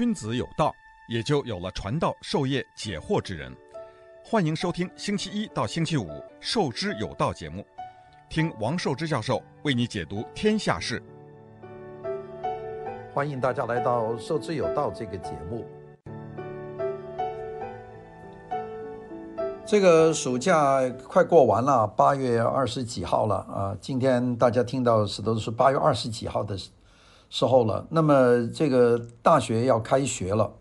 君子有道，也就有了传道授业解惑之人。欢迎收听星期一到星期五《授之有道》节目，听王寿之教授为你解读天下事。欢迎大家来到《授之有道》这个节目。这个暑假快过完了，八月二十几号了啊！今天大家听到是都是八月二十几号的时候了。那么这个大学要开学了。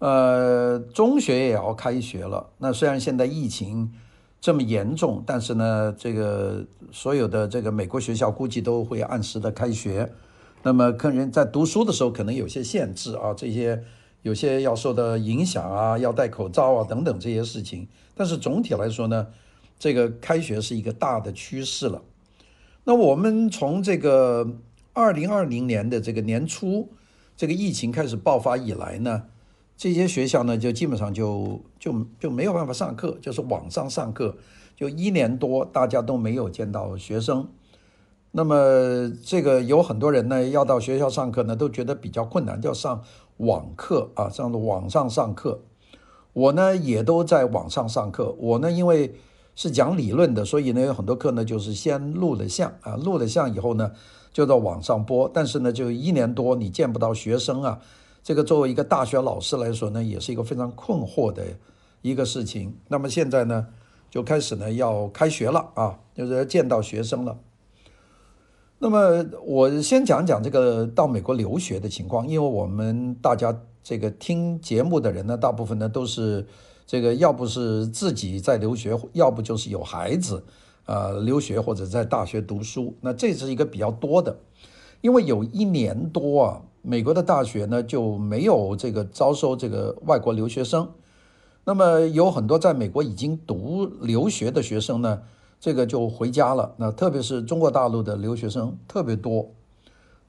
呃，中学也要开学了。那虽然现在疫情这么严重，但是呢，这个所有的这个美国学校估计都会按时的开学。那么，客人在读书的时候可能有些限制啊，这些有些要受到影响啊，要戴口罩啊等等这些事情。但是总体来说呢，这个开学是一个大的趋势了。那我们从这个二零二零年的这个年初，这个疫情开始爆发以来呢。这些学校呢，就基本上就就就没有办法上课，就是网上上课，就一年多大家都没有见到学生。那么这个有很多人呢，要到学校上课呢，都觉得比较困难，就上网课啊，上的网上上课。我呢也都在网上上课。我呢因为是讲理论的，所以呢有很多课呢就是先录了像啊，录了像以后呢就到网上播。但是呢就一年多你见不到学生啊。这个作为一个大学老师来说呢，也是一个非常困惑的一个事情。那么现在呢，就开始呢要开学了啊，就是要见到学生了。那么我先讲讲这个到美国留学的情况，因为我们大家这个听节目的人呢，大部分呢都是这个要不是自己在留学，要不就是有孩子啊、呃、留学或者在大学读书。那这是一个比较多的，因为有一年多啊。美国的大学呢就没有这个招收这个外国留学生，那么有很多在美国已经读留学的学生呢，这个就回家了。那特别是中国大陆的留学生特别多，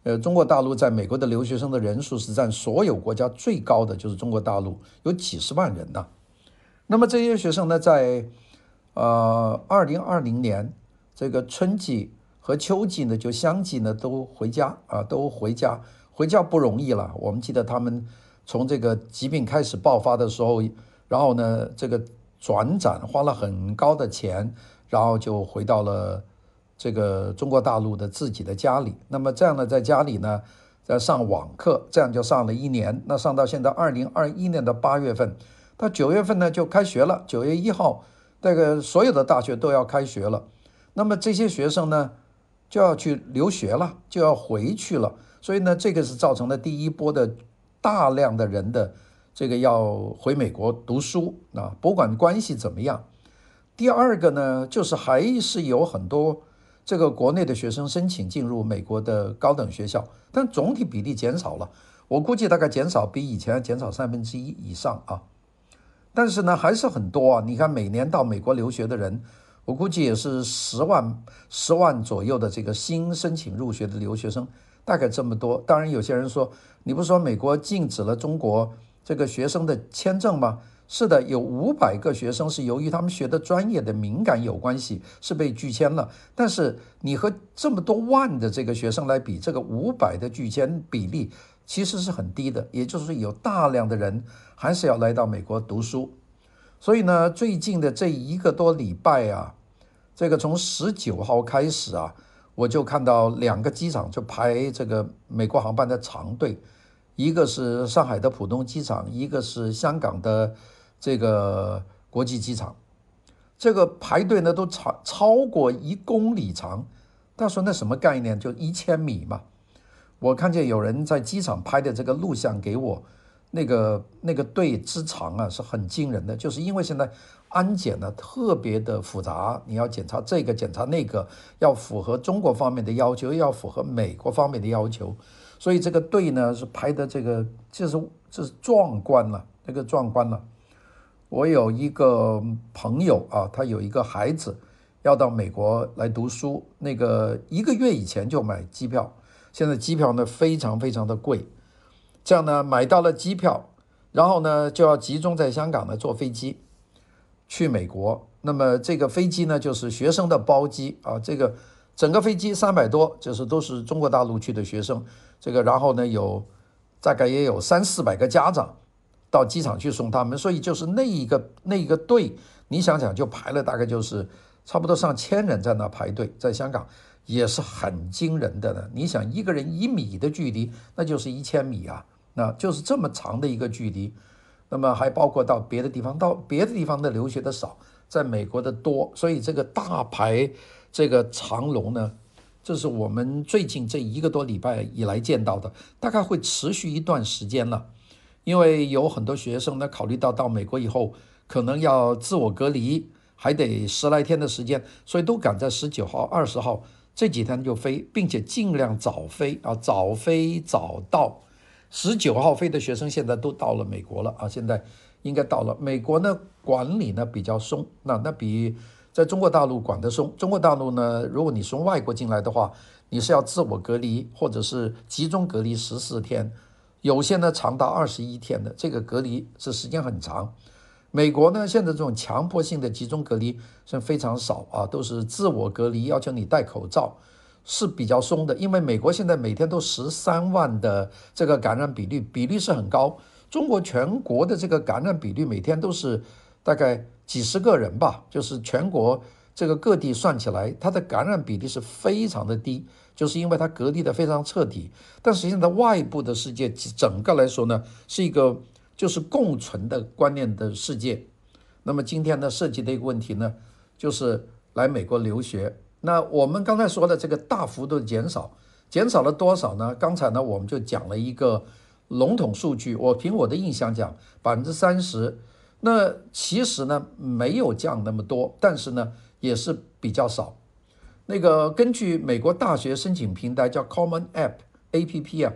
呃，中国大陆在美国的留学生的人数是占所有国家最高的，就是中国大陆有几十万人呢。那么这些学生呢，在呃二零二零年这个春季和秋季呢，就相继呢都回家啊，都回家。回家不容易了。我们记得他们从这个疾病开始爆发的时候，然后呢，这个转诊花了很高的钱，然后就回到了这个中国大陆的自己的家里。那么这样呢，在家里呢，在上网课，这样就上了一年。那上到现在二零二一年的八月份，到九月份呢就开学了。九月一号，这个所有的大学都要开学了。那么这些学生呢，就要去留学了，就要回去了。所以呢，这个是造成了第一波的大量的人的这个要回美国读书啊，不管关系怎么样。第二个呢，就是还是有很多这个国内的学生申请进入美国的高等学校，但总体比例减少了，我估计大概减少比以前减少三分之一以上啊。但是呢，还是很多啊。你看，每年到美国留学的人，我估计也是十万十万左右的这个新申请入学的留学生。大概这么多，当然有些人说，你不是说美国禁止了中国这个学生的签证吗？是的，有五百个学生是由于他们学的专业的敏感有关系，是被拒签了。但是你和这么多万的这个学生来比，这个五百的拒签比例其实是很低的，也就是有大量的人还是要来到美国读书。所以呢，最近的这一个多礼拜啊，这个从十九号开始啊。我就看到两个机场就排这个美国航班的长队，一个是上海的浦东机场，一个是香港的这个国际机场。这个排队呢都超超过一公里长。他说那什么概念？就一千米嘛。我看见有人在机场拍的这个录像给我，那个那个队之长啊是很惊人的，就是因为现在。安检呢特别的复杂，你要检查这个检查那个，要符合中国方面的要求，要符合美国方面的要求，所以这个队呢是排的这个就是这是壮观了，这个壮观了。我有一个朋友啊，他有一个孩子要到美国来读书，那个一个月以前就买机票，现在机票呢非常非常的贵，这样呢买到了机票，然后呢就要集中在香港呢坐飞机。去美国，那么这个飞机呢，就是学生的包机啊。这个整个飞机三百多，就是都是中国大陆去的学生。这个然后呢，有大概也有三四百个家长到机场去送他们，所以就是那一个那一个队，你想想就排了大概就是差不多上千人在那排队，在香港也是很惊人的呢。你想一个人一米的距离，那就是一千米啊，那就是这么长的一个距离。那么还包括到别的地方，到别的地方的留学的少，在美国的多，所以这个大排这个长龙呢，这是我们最近这一个多礼拜以来见到的，大概会持续一段时间了，因为有很多学生呢，考虑到到美国以后可能要自我隔离，还得十来天的时间，所以都赶在十九号、二十号这几天就飞，并且尽量早飞啊，早飞早到。十九号飞的学生现在都到了美国了啊，现在应该到了美国呢，管理呢比较松，那那比在中国大陆管得松。中国大陆呢，如果你从外国进来的话，你是要自我隔离或者是集中隔离十四天，有些呢长达二十一天的，这个隔离是时间很长。美国呢，现在这种强迫性的集中隔离是非常少啊，都是自我隔离，要求你戴口罩。是比较松的，因为美国现在每天都十三万的这个感染比率，比率是很高。中国全国的这个感染比率每天都是大概几十个人吧，就是全国这个各地算起来，它的感染比例是非常的低，就是因为它隔离的非常彻底。但实际上，在外部的世界整个来说呢，是一个就是共存的观念的世界。那么今天呢，涉及的一个问题呢，就是来美国留学。那我们刚才说的这个大幅度减少，减少了多少呢？刚才呢，我们就讲了一个笼统数据，我凭我的印象讲百分之三十。那其实呢，没有降那么多，但是呢，也是比较少。那个根据美国大学申请平台叫 Common App A P P 啊，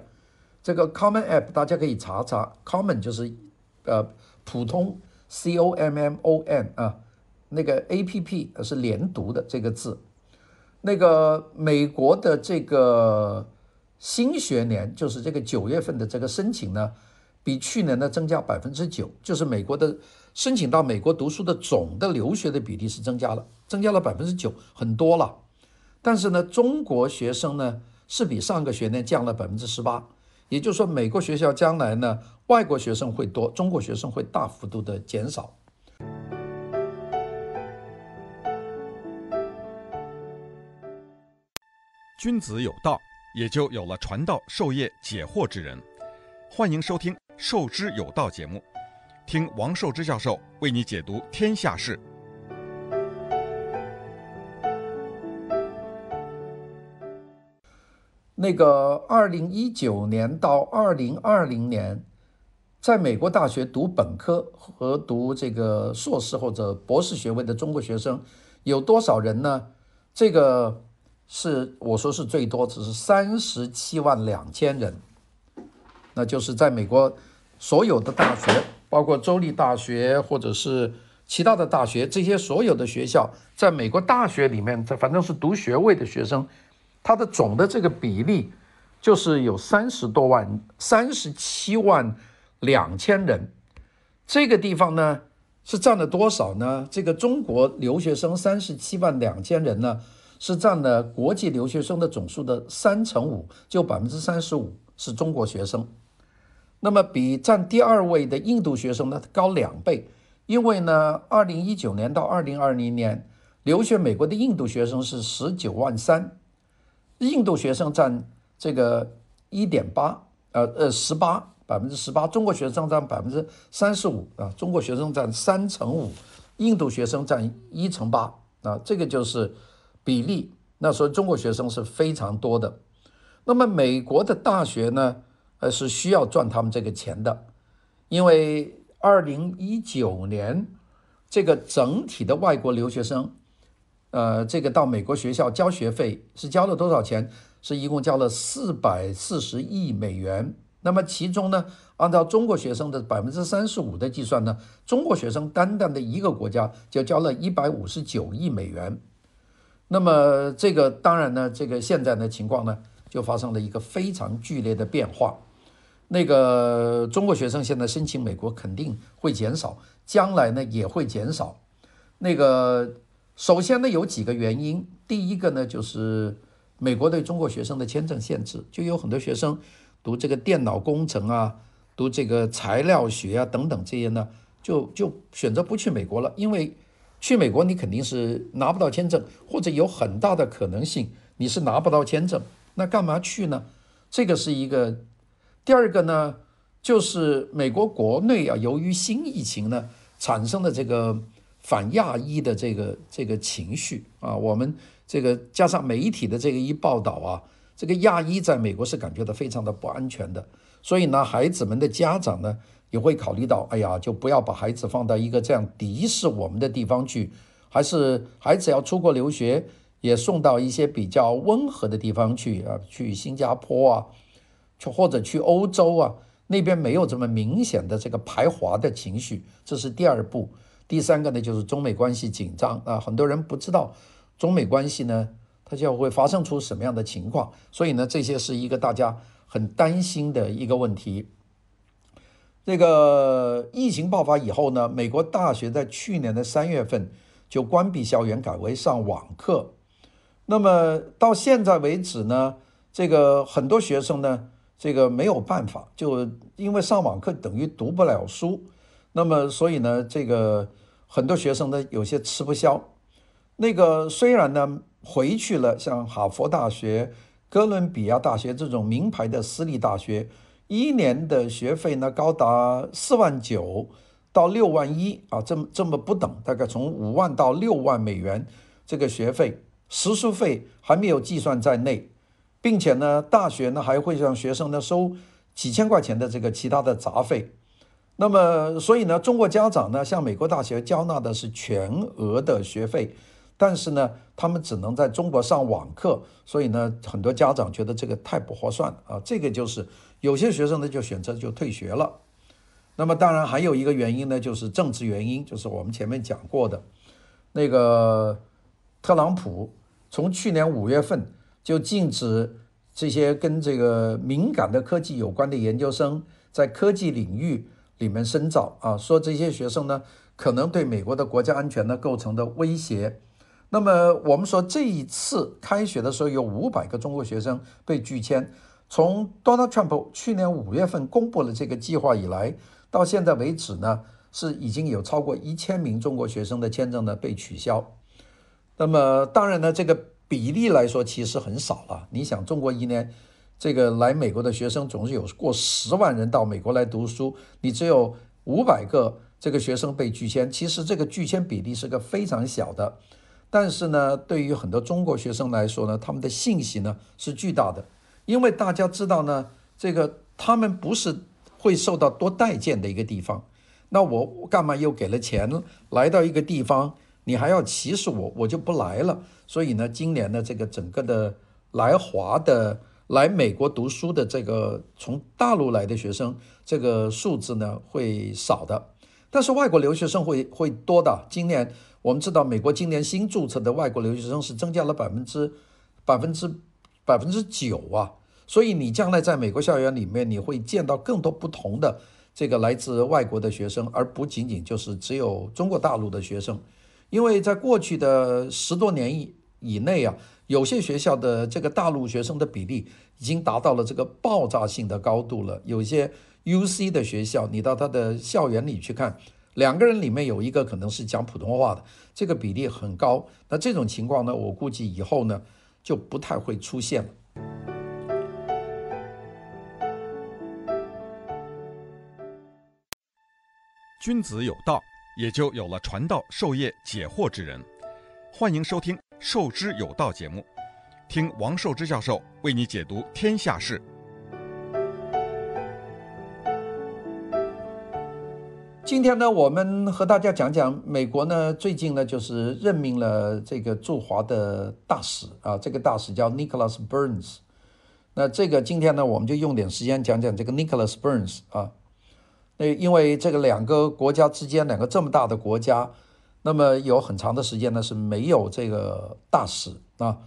这个 Common App 大家可以查查，Common 就是呃普通 C O M M O N 啊，那个 A P P 是连读的这个字。那个美国的这个新学年，就是这个九月份的这个申请呢，比去年呢增加百分之九，就是美国的申请到美国读书的总的留学的比例是增加了，增加了百分之九，很多了。但是呢，中国学生呢是比上个学年降了百分之十八，也就是说，美国学校将来呢外国学生会多，中国学生会大幅度的减少。君子有道，也就有了传道授业解惑之人。欢迎收听《授之有道》节目，听王寿之教授为你解读天下事。那个二零一九年到二零二零年，在美国大学读本科和读这个硕士或者博士学位的中国学生有多少人呢？这个。是我说是最多，只是三十七万两千人，那就是在美国所有的大学，包括州立大学或者是其他的大学，这些所有的学校，在美国大学里面，这反正是读学位的学生，它的总的这个比例就是有三十多万，三十七万两千人。这个地方呢是占了多少呢？这个中国留学生三十七万两千人呢？是占了国际留学生的总数的三成五，就百分之三十五是中国学生。那么比占第二位的印度学生呢高两倍，因为呢，二零一九年到二零二零年留学美国的印度学生是十九万三，印度学生占这个一点八，呃呃十八百分之十八，中国学生占百分之三十五啊，中国学生占三成五，印度学生占一成八啊，这个就是。比例，那所以中国学生是非常多的。那么美国的大学呢，呃，是需要赚他们这个钱的，因为二零一九年这个整体的外国留学生，呃，这个到美国学校交学费是交了多少钱？是一共交了四百四十亿美元。那么其中呢，按照中国学生的百分之三十五的计算呢，中国学生单单的一个国家就交了一百五十九亿美元。那么这个当然呢，这个现在的情况呢，就发生了一个非常剧烈的变化。那个中国学生现在申请美国肯定会减少，将来呢也会减少。那个首先呢有几个原因，第一个呢就是美国对中国学生的签证限制，就有很多学生读这个电脑工程啊，读这个材料学啊等等这些呢，就就选择不去美国了，因为去美国你肯定是拿不到签证，或者有很大的可能性你是拿不到签证，那干嘛去呢？这个是一个。第二个呢，就是美国国内啊，由于新疫情呢产生的这个反亚裔的这个这个情绪啊，我们这个加上媒体的这个一报道啊。这个亚裔在美国是感觉到非常的不安全的，所以呢，孩子们的家长呢也会考虑到，哎呀，就不要把孩子放到一个这样敌视我们的地方去，还是孩子要出国留学，也送到一些比较温和的地方去啊，去新加坡啊，去或者去欧洲啊，那边没有这么明显的这个排华的情绪，这是第二步。第三个呢，就是中美关系紧张啊，很多人不知道中美关系呢。它将会发生出什么样的情况？所以呢，这些是一个大家很担心的一个问题。这个疫情爆发以后呢，美国大学在去年的三月份就关闭校园，改为上网课。那么到现在为止呢，这个很多学生呢，这个没有办法，就因为上网课等于读不了书。那么所以呢，这个很多学生呢，有些吃不消。那个虽然呢。回去了，像哈佛大学、哥伦比亚大学这种名牌的私立大学，一年的学费呢高达四万九到六万一啊，这么这么不等，大概从五万到六万美元这个学费，食宿费还没有计算在内，并且呢，大学呢还会让学生呢收几千块钱的这个其他的杂费，那么所以呢，中国家长呢向美国大学交纳的是全额的学费。但是呢，他们只能在中国上网课，所以呢，很多家长觉得这个太不划算啊。这个就是有些学生呢就选择就退学了。那么当然还有一个原因呢，就是政治原因，就是我们前面讲过的，那个特朗普从去年五月份就禁止这些跟这个敏感的科技有关的研究生在科技领域里面深造啊，说这些学生呢可能对美国的国家安全呢构成的威胁。那么我们说这一次开学的时候，有五百个中国学生被拒签。从 Donald Trump 去年五月份公布了这个计划以来，到现在为止呢，是已经有超过一千名中国学生的签证呢被取消。那么当然呢，这个比例来说其实很少了。你想，中国一年这个来美国的学生总是有过十万人到美国来读书，你只有五百个这个学生被拒签，其实这个拒签比例是个非常小的。但是呢，对于很多中国学生来说呢，他们的信息呢是巨大的，因为大家知道呢，这个他们不是会受到多待见的一个地方，那我干嘛又给了钱来到一个地方，你还要歧视我，我就不来了。所以呢，今年的这个整个的来华的来美国读书的这个从大陆来的学生，这个数字呢会少的，但是外国留学生会会多的，今年。我们知道，美国今年新注册的外国留学生是增加了百分之百分之百分之九啊，所以你将来在美国校园里面，你会见到更多不同的这个来自外国的学生，而不仅仅就是只有中国大陆的学生，因为在过去的十多年以以内啊，有些学校的这个大陆学生的比例已经达到了这个爆炸性的高度了，有些 UC 的学校，你到他的校园里去看。两个人里面有一个可能是讲普通话的，这个比例很高。那这种情况呢，我估计以后呢就不太会出现了。君子有道，也就有了传道授业解惑之人。欢迎收听《授之有道》节目，听王寿之教授为你解读天下事。今天呢，我们和大家讲讲美国呢，最近呢就是任命了这个驻华的大使啊，这个大使叫 Nicholas Burns。那这个今天呢，我们就用点时间讲讲这个 Nicholas Burns 啊。那因为这个两个国家之间，两个这么大的国家，那么有很长的时间呢是没有这个大使啊。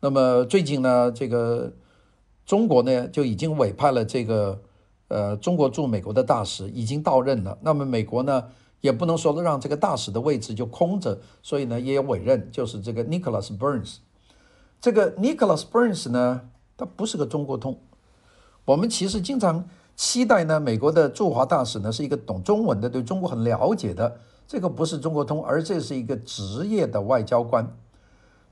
那么最近呢，这个中国呢就已经委派了这个。呃，中国驻美国的大使已经到任了，那么美国呢，也不能说让这个大使的位置就空着，所以呢，也有委任，就是这个 Nicholas Burns。这个 Nicholas Burns 呢，他不是个中国通，我们其实经常期待呢，美国的驻华大使呢是一个懂中文的，对中国很了解的。这个不是中国通，而这是一个职业的外交官。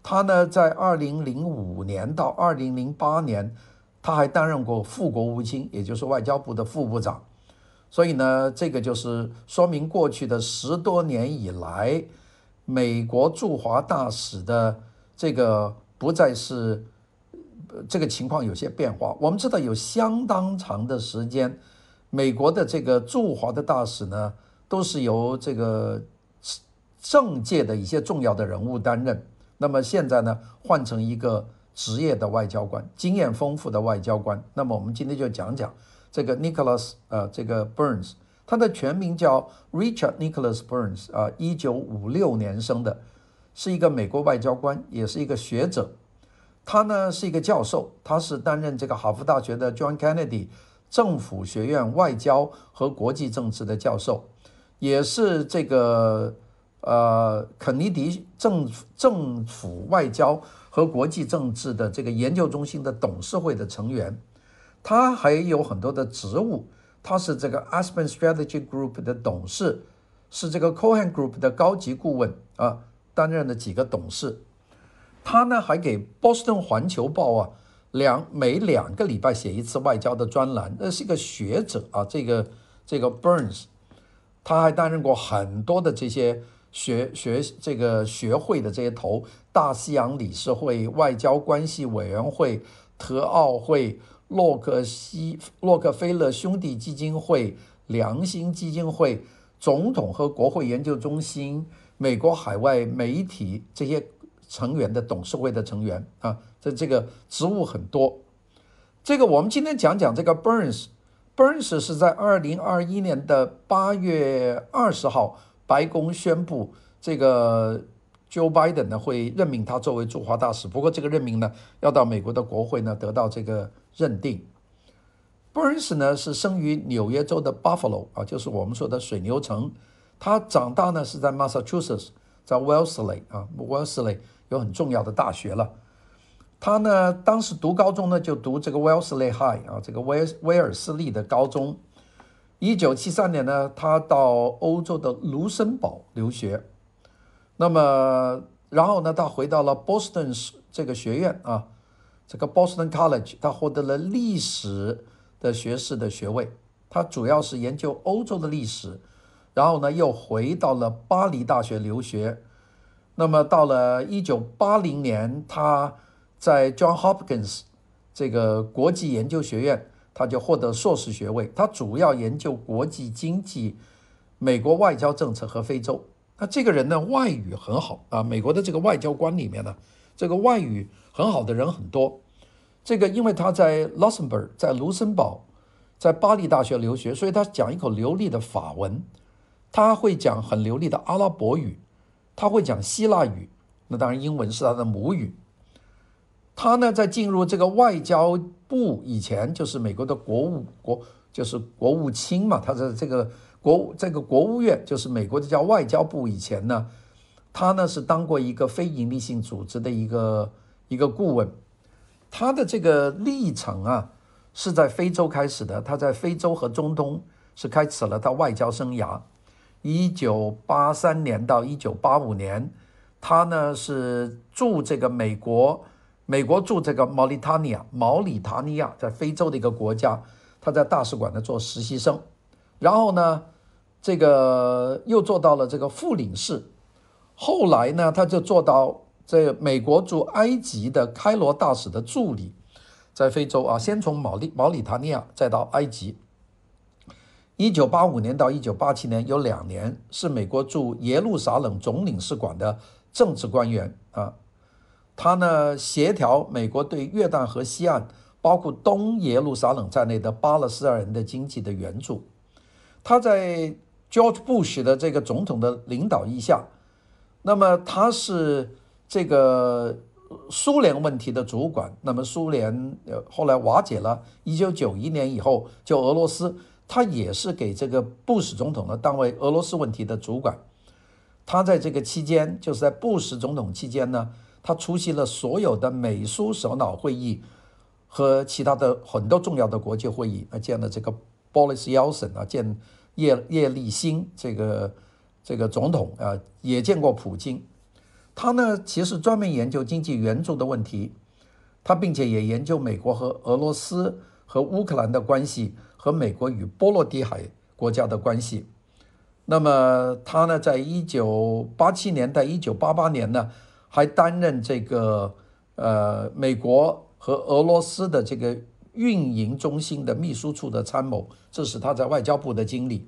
他呢，在二零零五年到二零零八年，他还担任过副国务卿，也就是外交部的副部长。所以呢，这个就是说明过去的十多年以来，美国驻华大使的这个不再是这个情况有些变化。我们知道有相当长的时间，美国的这个驻华的大使呢，都是由这个政界的一些重要的人物担任。那么现在呢，换成一个职业的外交官，经验丰富的外交官。那么我们今天就讲讲。这个 Nicholas 呃，这个 Burns，他的全名叫 Richard Nicholas Burns 啊，一九五六年生的，是一个美国外交官，也是一个学者。他呢是一个教授，他是担任这个哈佛大学的 John Kennedy 政府学院外交和国际政治的教授，也是这个呃肯尼迪政府政府外交和国际政治的这个研究中心的董事会的成员。他还有很多的职务，他是这个 Aspen Strategy Group 的董事，是这个 Cohen Group 的高级顾问啊，担任了几个董事。他呢还给波士顿环球报啊两每两个礼拜写一次外交的专栏，那是一个学者啊。这个这个 Burns，他还担任过很多的这些学学这个学会的这些头，大西洋理事会、外交关系委员会、特奥会。洛克希洛克菲勒兄弟基金会、良心基金会、总统和国会研究中心、美国海外媒体这些成员的董事会的成员啊，这这个职务很多。这个我们今天讲讲这个 Burns Burns 是在二零二一年的八月二十号，白宫宣布这个 Joe Biden 呢会任命他作为驻华大使，不过这个任命呢要到美国的国会呢得到这个。认定，Burns 呢是生于纽约州的 Buffalo 啊，就是我们说的水牛城。他长大呢是在 Massachusetts，在 Wellesley 啊，Wellesley 有很重要的大学了。他呢当时读高中呢就读这个 Wellesley High 啊，这个威威尔斯利的高中。一九七三年呢，他到欧洲的卢森堡留学。那么然后呢，他回到了波士顿这个学院啊。这个 Boston College，他获得了历史的学士的学位，他主要是研究欧洲的历史，然后呢又回到了巴黎大学留学。那么到了一九八零年，他在 John Hopkins 这个国际研究学院，他就获得硕士学位。他主要研究国际经济、美国外交政策和非洲。那这个人呢，外语很好啊，美国的这个外交官里面呢，这个外语。很好的人很多，这个因为他在 l u x e m b u r g 在卢森堡，在巴黎大学留学，所以他讲一口流利的法文，他会讲很流利的阿拉伯语，他会讲希腊语，那当然英文是他的母语。他呢在进入这个外交部以前，就是美国的国务国就是国务卿嘛，他在这个国务这个国务院就是美国的叫外交部以前呢，他呢是当过一个非营利性组织的一个。一个顾问，他的这个历程啊，是在非洲开始的。他在非洲和中东是开始了他外交生涯。一九八三年到一九八五年，他呢是驻这个美国，美国驻这个毛里塔尼亚，毛里塔尼亚在非洲的一个国家，他在大使馆呢做实习生，然后呢，这个又做到了这个副领事，后来呢，他就做到。这美国驻埃及的开罗大使的助理，在非洲啊，先从毛里毛里塔尼亚，再到埃及。一九八五年到一九八七年有两年是美国驻耶路撒冷总领事馆的政治官员啊，他呢协调美国对约旦河西岸，包括东耶路撒冷在内的巴勒斯坦人的经济的援助。他在 George Bush 的这个总统的领导意下，那么他是。这个苏联问题的主管，那么苏联呃后来瓦解了，一九九一年以后就俄罗斯，他也是给这个布什总统呢当为俄罗斯问题的主管。他在这个期间，就是在布什总统期间呢，他出席了所有的美苏首脑会议和其他的很多重要的国际会议，啊，见了这个 Boris Yeltsin 啊，见叶叶利钦这个这个总统啊，也见过普京。他呢，其实专门研究经济援助的问题，他并且也研究美国和俄罗斯和乌克兰的关系，和美国与波罗的海国家的关系。那么他呢，在一九八七年到一九八八年呢，还担任这个呃美国和俄罗斯的这个运营中心的秘书处的参谋，这是他在外交部的经历。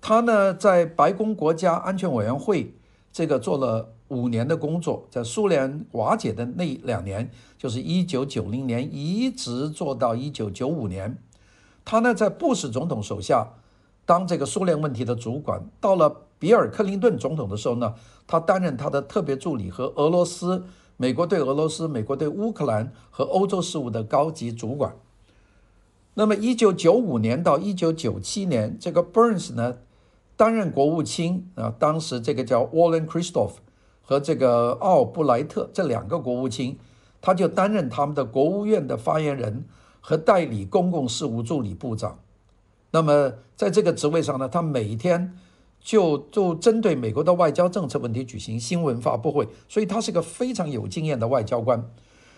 他呢，在白宫国家安全委员会这个做了五年的工作，在苏联瓦解的那两年，就是一九九零年，一直做到一九九五年。他呢，在布什总统手下。当这个苏联问题的主管，到了比尔·克林顿总统的时候呢，他担任他的特别助理和俄罗斯、美国对俄罗斯、美国对乌克兰和欧洲事务的高级主管。那么，一九九五年到一九九七年，这个 Burns 呢担任国务卿啊，当时这个叫 Warren Christoph 和这个奥布莱特这两个国务卿，他就担任他们的国务院的发言人和代理公共事务助理部长。那么，在这个职位上呢，他每天就就针对美国的外交政策问题举行新闻发布会，所以他是个非常有经验的外交官。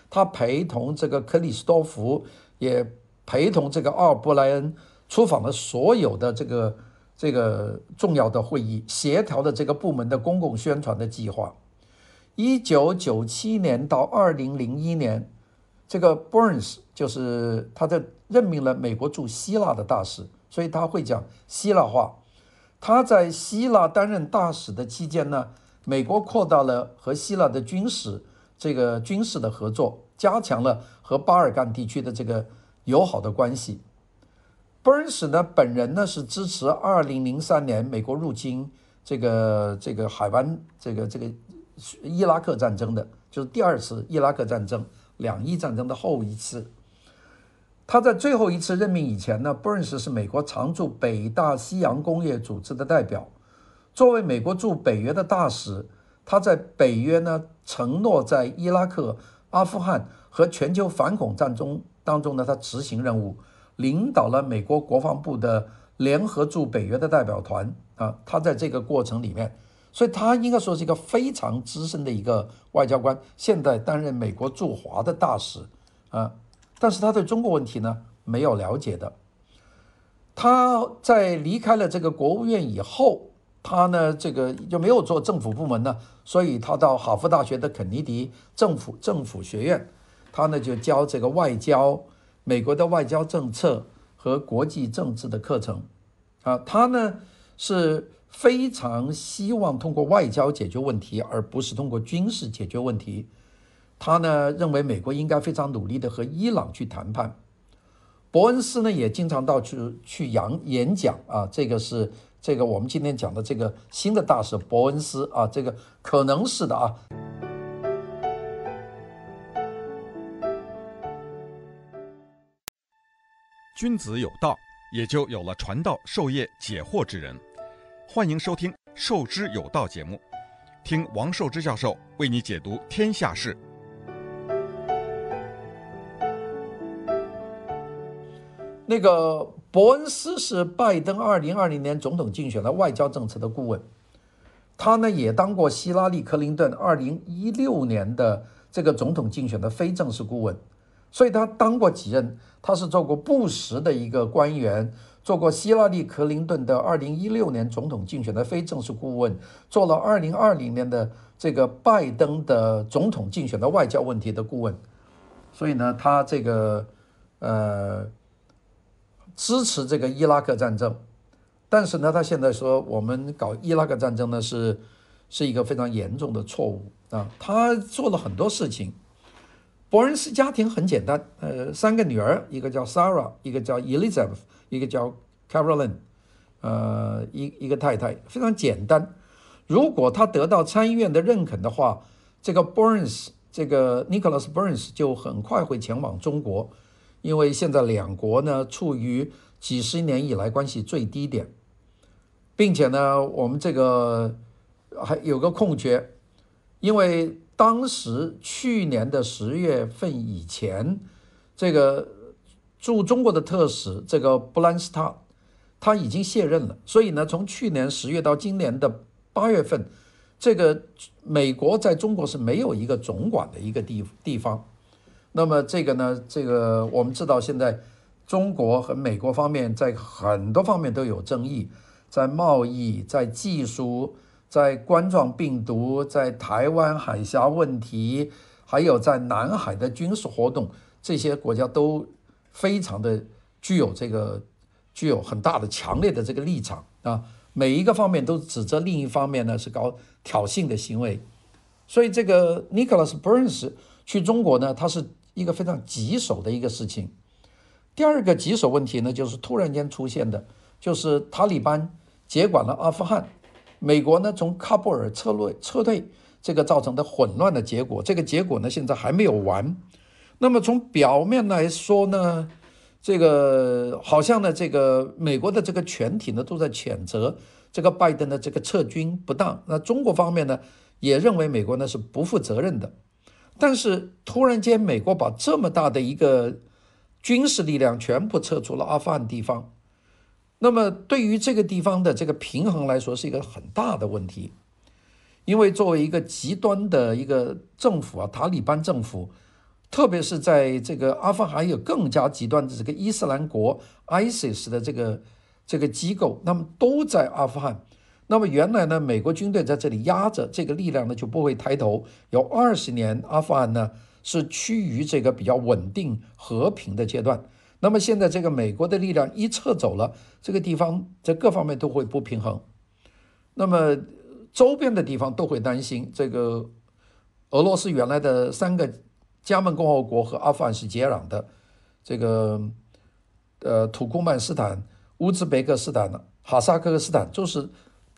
他陪同这个克里斯多夫，也陪同这个奥布莱恩出访了所有的这个这个重要的会议，协调的这个部门的公共宣传的计划。一九九七年到二零零一年，这个 Burns 就是他在任命了美国驻希腊的大使。所以他会讲希腊话。他在希腊担任大使的期间呢，美国扩大了和希腊的军事这个军事的合作，加强了和巴尔干地区的这个友好的关系。Burns 呢，本人呢是支持2003年美国入侵这个这个海湾这个这个伊拉克战争的，就是第二次伊拉克战争，两伊战争的后一次。他在最后一次任命以前呢，Burns 是美国常驻北大西洋工业组织的代表。作为美国驻北约的大使，他在北约呢承诺在伊拉克、阿富汗和全球反恐战中当中呢，他执行任务，领导了美国国防部的联合驻北约的代表团啊。他在这个过程里面，所以他应该说是一个非常资深的一个外交官，现在担任美国驻华的大使啊。但是他对中国问题呢没有了解的。他在离开了这个国务院以后，他呢这个就没有做政府部门呢，所以他到哈佛大学的肯尼迪政府政府学院，他呢就教这个外交、美国的外交政策和国际政治的课程。啊，他呢是非常希望通过外交解决问题，而不是通过军事解决问题。他呢认为美国应该非常努力的和伊朗去谈判。伯恩斯呢也经常到去去演演讲啊，这个是这个我们今天讲的这个新的大使伯恩斯啊，这个可能是的啊。君子有道，也就有了传道授业解惑之人。欢迎收听《授之有道》节目，听王寿之教授为你解读天下事。那个伯恩斯是拜登二零二零年总统竞选的外交政策的顾问，他呢也当过希拉里·克林顿二零一六年的这个总统竞选的非正式顾问，所以他当过几任，他是做过布什的一个官员，做过希拉里·克林顿的二零一六年总统竞选的非正式顾问，做了二零二零年的这个拜登的总统竞选的外交问题的顾问，所以呢，他这个呃。支持这个伊拉克战争，但是呢，他现在说我们搞伊拉克战争呢是是一个非常严重的错误啊。他做了很多事情。伯恩斯家庭很简单，呃，三个女儿，一个叫 Sarah，一个叫 Elizabeth，一个叫 Caroline，呃，一一个太太，非常简单。如果他得到参议院的认可的话，这个 Burns，这个 Nicholas Burns 就很快会前往中国。因为现在两国呢处于几十年以来关系最低点，并且呢，我们这个还有个空缺，因为当时去年的十月份以前，这个驻中国的特使这个布兰斯塔，他已经卸任了。所以呢，从去年十月到今年的八月份，这个美国在中国是没有一个总管的一个地地方。那么这个呢，这个我们知道现在中国和美国方面在很多方面都有争议，在贸易、在技术、在冠状病毒、在台湾海峡问题，还有在南海的军事活动，这些国家都非常的具有这个具有很大的强烈的这个立场啊，每一个方面都指责另一方面呢是搞挑衅的行为，所以这个 Nicholas Burns 去中国呢，它是。一个非常棘手的一个事情。第二个棘手问题呢，就是突然间出现的，就是塔利班接管了阿富汗，美国呢从喀布尔撤退撤退，这个造成的混乱的结果，这个结果呢现在还没有完。那么从表面来说呢，这个好像呢这个美国的这个全体呢都在谴责这个拜登的这个撤军不当，那中国方面呢也认为美国呢是不负责任的。但是突然间，美国把这么大的一个军事力量全部撤出了阿富汗地方，那么对于这个地方的这个平衡来说，是一个很大的问题。因为作为一个极端的一个政府啊，塔利班政府，特别是在这个阿富汗还有更加极端的这个伊斯兰国 （ISIS） 的这个这个机构，那么都在阿富汗。那么原来呢，美国军队在这里压着，这个力量呢就不会抬头。有二十年，阿富汗呢是趋于这个比较稳定和平的阶段。那么现在这个美国的力量一撤走了，这个地方在各方面都会不平衡。那么周边的地方都会担心，这个俄罗斯原来的三个加盟共和国和阿富汗是接壤的，这个呃土库曼斯坦、乌兹别克斯坦、哈萨克斯坦就是。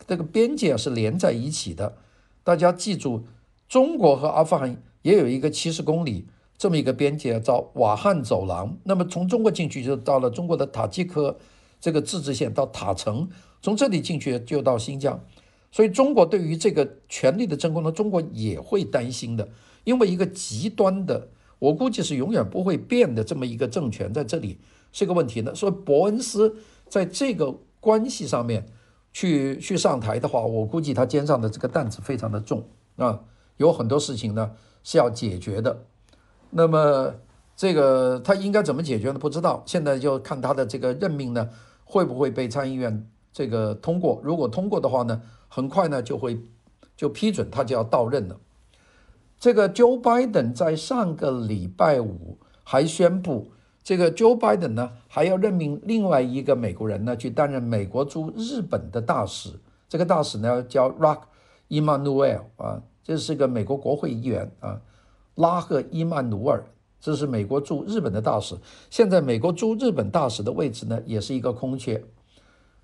这个边界是连在一起的，大家记住，中国和阿富汗也有一个七十公里这么一个边界，叫瓦罕走廊。那么从中国进去就到了中国的塔吉克这个自治县到塔城，从这里进去就到新疆。所以中国对于这个权力的真空呢，中国也会担心的，因为一个极端的，我估计是永远不会变的这么一个政权在这里是个问题呢。所以伯恩斯在这个关系上面。去去上台的话，我估计他肩上的这个担子非常的重啊，有很多事情呢是要解决的。那么这个他应该怎么解决呢？不知道，现在就看他的这个任命呢会不会被参议院这个通过。如果通过的话呢，很快呢就会就批准他就要到任了。这个 Joe Biden 在上个礼拜五还宣布。这个 Joe Biden 呢，还要任命另外一个美国人呢，去担任美国驻日本的大使。这个大使呢叫 Rock Emanuel 啊，这是个美国国会议员啊，拉赫伊曼努尔，这是美国驻日本的大使。现在美国驻日本大使的位置呢，也是一个空缺。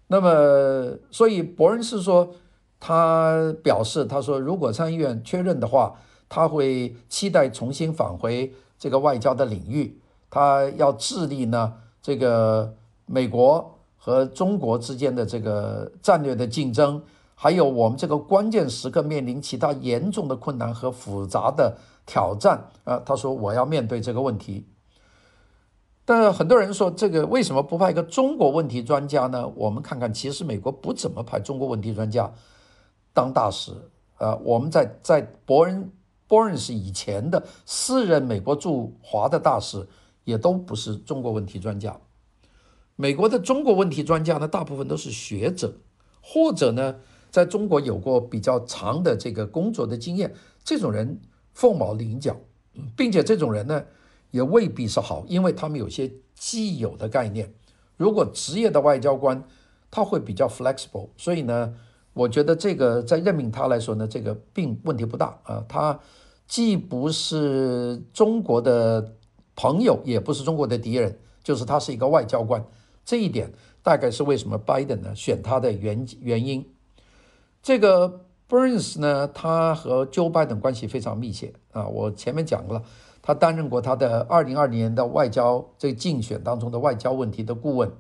那么，所以伯恩斯说，他表示，他说，如果参议院确认的话，他会期待重新返回这个外交的领域。他要致力呢，这个美国和中国之间的这个战略的竞争，还有我们这个关键时刻面临其他严重的困难和复杂的挑战啊。他说我要面对这个问题。但很多人说，这个为什么不派一个中国问题专家呢？我们看看，其实美国不怎么派中国问题专家当大使啊。我们在在伯恩伯恩斯以前的四任美国驻华的大使。也都不是中国问题专家，美国的中国问题专家呢，大部分都是学者，或者呢，在中国有过比较长的这个工作的经验，这种人凤毛麟角，并且这种人呢，也未必是好，因为他们有些既有的概念。如果职业的外交官，他会比较 flexible，所以呢，我觉得这个在任命他来说呢，这个并问题不大啊，他既不是中国的。朋友也不是中国的敌人，就是他是一个外交官，这一点大概是为什么拜登呢选他的原原因。这个 Burns 呢，他和 Joe Biden 关系非常密切啊，我前面讲过了，他担任过他的二零二零年的外交这竞选当中的外交问题的顾问，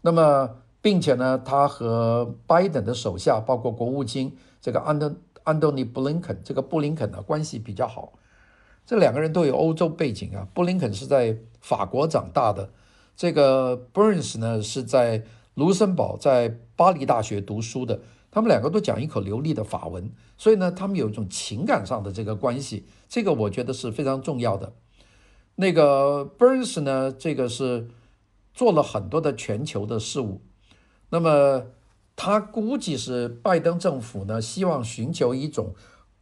那么并且呢，他和拜登的手下包括国务卿这个安东安东尼布林肯这个布林肯呢关系比较好。这两个人都有欧洲背景啊，布林肯是在法国长大的，这个 Burns 呢是在卢森堡在巴黎大学读书的，他们两个都讲一口流利的法文，所以呢，他们有一种情感上的这个关系，这个我觉得是非常重要的。那个 Burns 呢，这个是做了很多的全球的事务，那么他估计是拜登政府呢希望寻求一种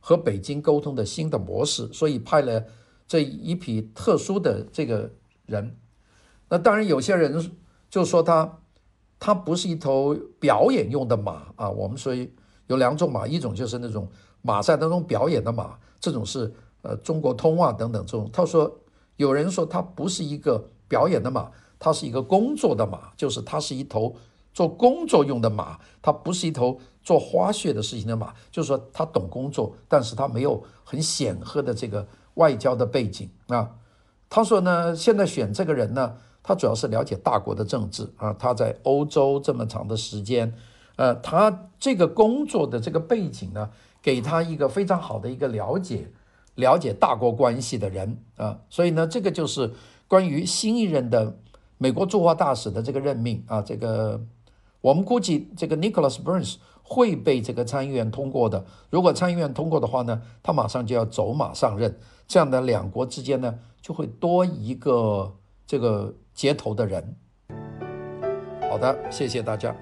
和北京沟通的新的模式，所以派了这一批特殊的这个人。那当然有些人就说他他不是一头表演用的马啊，我们说有两种马，一种就是那种马赛当中表演的马，这种是呃中国通啊等等这种，他说。有人说他不是一个表演的马，他是一个工作的马，就是他是一头做工作用的马，它不是一头做花絮的事情的马。就是说他懂工作，但是他没有很显赫的这个外交的背景啊。他说呢，现在选这个人呢，他主要是了解大国的政治啊。他在欧洲这么长的时间，呃，他这个工作的这个背景呢，给他一个非常好的一个了解。了解大国关系的人啊，所以呢，这个就是关于新一任的美国驻华大使的这个任命啊。这个我们估计这个 Nicholas Burns 会被这个参议院通过的。如果参议院通过的话呢，他马上就要走马上任，这样的两国之间呢，就会多一个这个接头的人。好的，谢谢大家。